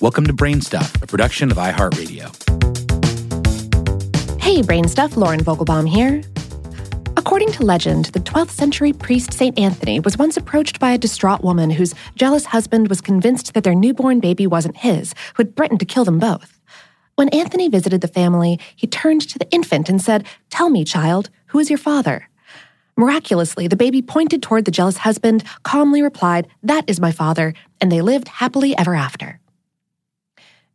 Welcome to Brainstuff, a production of iHeartRadio. Hey, Brainstuff, Lauren Vogelbaum here. According to legend, the 12th century priest St. Anthony was once approached by a distraught woman whose jealous husband was convinced that their newborn baby wasn't his, who had threatened to kill them both. When Anthony visited the family, he turned to the infant and said, Tell me, child, who is your father? Miraculously, the baby pointed toward the jealous husband, calmly replied, That is my father, and they lived happily ever after.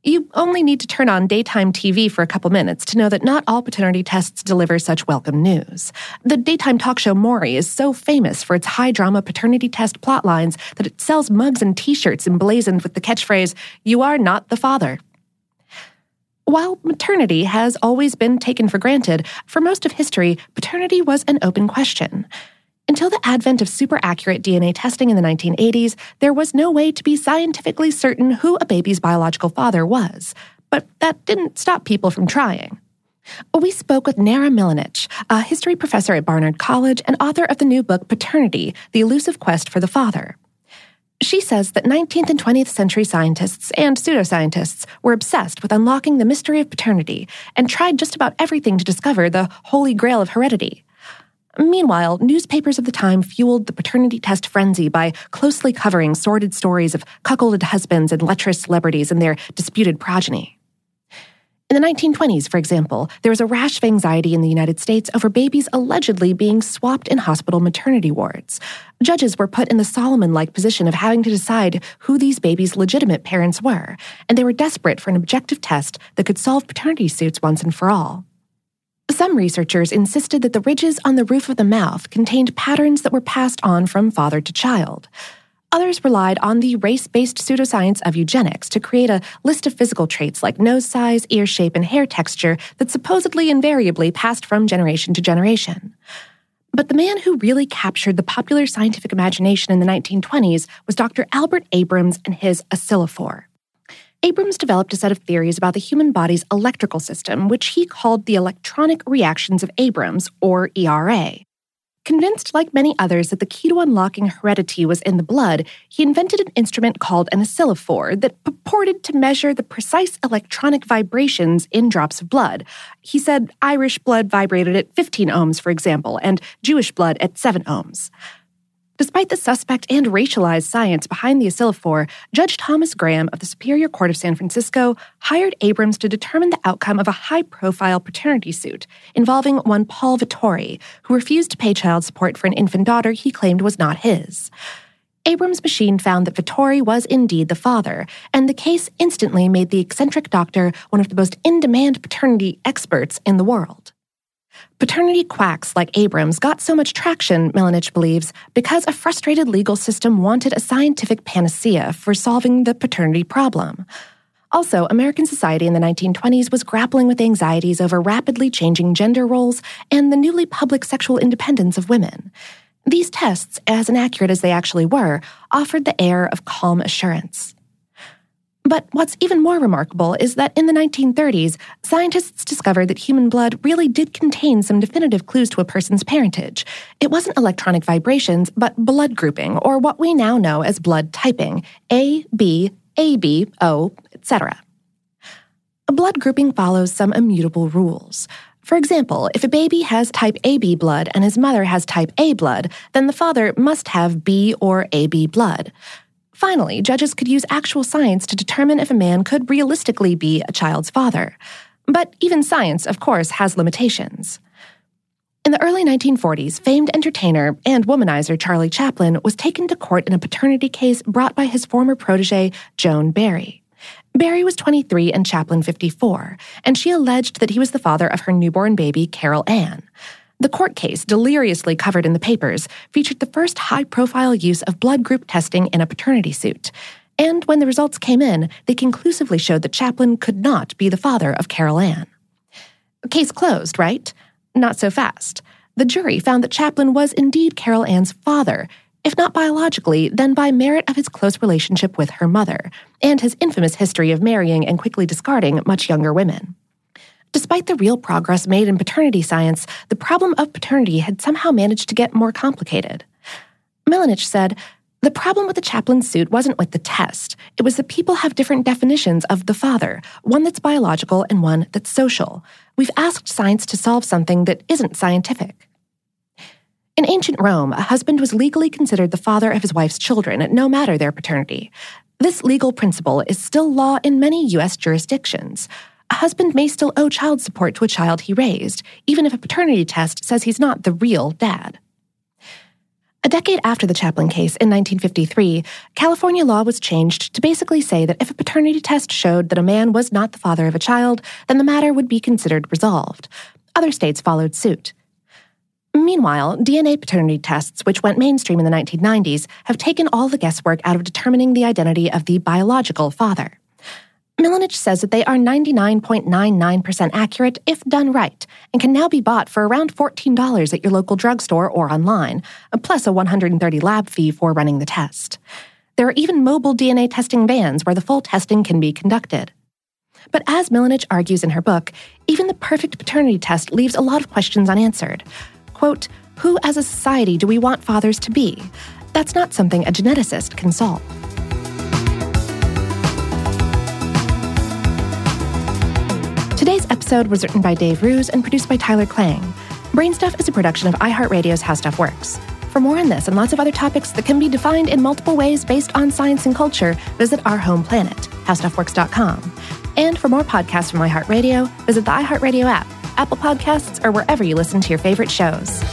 You only need to turn on daytime TV for a couple minutes to know that not all paternity tests deliver such welcome news. The daytime talk show Maury is so famous for its high drama paternity test plot lines that it sells mugs and t shirts emblazoned with the catchphrase, You are not the father. While maternity has always been taken for granted, for most of history, paternity was an open question. Until the advent of super accurate DNA testing in the 1980s, there was no way to be scientifically certain who a baby's biological father was. But that didn't stop people from trying. We spoke with Nara Milanich, a history professor at Barnard College and author of the new book Paternity The Elusive Quest for the Father. She says that 19th and 20th century scientists and pseudoscientists were obsessed with unlocking the mystery of paternity and tried just about everything to discover the holy grail of heredity. Meanwhile, newspapers of the time fueled the paternity test frenzy by closely covering sordid stories of cuckolded husbands and lecherous celebrities and their disputed progeny. In the 1920s, for example, there was a rash of anxiety in the United States over babies allegedly being swapped in hospital maternity wards. Judges were put in the Solomon like position of having to decide who these babies' legitimate parents were, and they were desperate for an objective test that could solve paternity suits once and for all. Some researchers insisted that the ridges on the roof of the mouth contained patterns that were passed on from father to child. Others relied on the race based pseudoscience of eugenics to create a list of physical traits like nose size, ear shape, and hair texture that supposedly invariably passed from generation to generation. But the man who really captured the popular scientific imagination in the 1920s was Dr. Albert Abrams and his Oscillophore. Abrams developed a set of theories about the human body's electrical system, which he called the electronic reactions of Abrams, or ERA. Convinced, like many others, that the key to unlocking heredity was in the blood, he invented an instrument called an oscillophore that purported to measure the precise electronic vibrations in drops of blood. He said Irish blood vibrated at 15 ohms, for example, and Jewish blood at 7 ohms. Despite the suspect and racialized science behind the oscillophore, Judge Thomas Graham of the Superior Court of San Francisco hired Abrams to determine the outcome of a high profile paternity suit involving one Paul Vittori, who refused to pay child support for an infant daughter he claimed was not his. Abrams' machine found that Vittori was indeed the father, and the case instantly made the eccentric doctor one of the most in demand paternity experts in the world. Paternity quacks like Abrams got so much traction, Milanich believes, because a frustrated legal system wanted a scientific panacea for solving the paternity problem. Also, American society in the 1920s was grappling with anxieties over rapidly changing gender roles and the newly public sexual independence of women. These tests, as inaccurate as they actually were, offered the air of calm assurance. But what's even more remarkable is that in the 1930s, scientists discovered that human blood really did contain some definitive clues to a person's parentage. It wasn't electronic vibrations, but blood grouping, or what we now know as blood typing A, B, AB, O, etc. Blood grouping follows some immutable rules. For example, if a baby has type AB blood and his mother has type A blood, then the father must have B or AB blood. Finally, judges could use actual science to determine if a man could realistically be a child's father. But even science, of course, has limitations. In the early 1940s, famed entertainer and womanizer Charlie Chaplin was taken to court in a paternity case brought by his former protege, Joan Barry. Barry was 23 and Chaplin 54, and she alleged that he was the father of her newborn baby, Carol Ann. The court case, deliriously covered in the papers, featured the first high profile use of blood group testing in a paternity suit. And when the results came in, they conclusively showed that Chaplin could not be the father of Carol Ann. Case closed, right? Not so fast. The jury found that Chaplin was indeed Carol Ann's father, if not biologically, then by merit of his close relationship with her mother, and his infamous history of marrying and quickly discarding much younger women. Despite the real progress made in paternity science, the problem of paternity had somehow managed to get more complicated. Milanich said, The problem with the Chaplin suit wasn't with the test. It was that people have different definitions of the father, one that's biological and one that's social. We've asked science to solve something that isn't scientific. In ancient Rome, a husband was legally considered the father of his wife's children, no matter their paternity. This legal principle is still law in many U.S. jurisdictions. A husband may still owe child support to a child he raised, even if a paternity test says he's not the real dad. A decade after the Chaplin case in 1953, California law was changed to basically say that if a paternity test showed that a man was not the father of a child, then the matter would be considered resolved. Other states followed suit. Meanwhile, DNA paternity tests, which went mainstream in the 1990s, have taken all the guesswork out of determining the identity of the biological father. Milanich says that they are 99.99% accurate if done right and can now be bought for around $14 at your local drugstore or online, plus a 130 lab fee for running the test. There are even mobile DNA testing vans where the full testing can be conducted. But as Milanich argues in her book, even the perfect paternity test leaves a lot of questions unanswered. Quote, who as a society do we want fathers to be? That's not something a geneticist can solve. Episode was written by Dave Roos and produced by Tyler Klang. Brainstuff is a production of iHeartRadio's How Stuff Works. For more on this and lots of other topics that can be defined in multiple ways based on science and culture, visit our home planet, howstuffworks.com. And for more podcasts from iHeartRadio, visit the iHeartRadio app, Apple Podcasts, or wherever you listen to your favorite shows.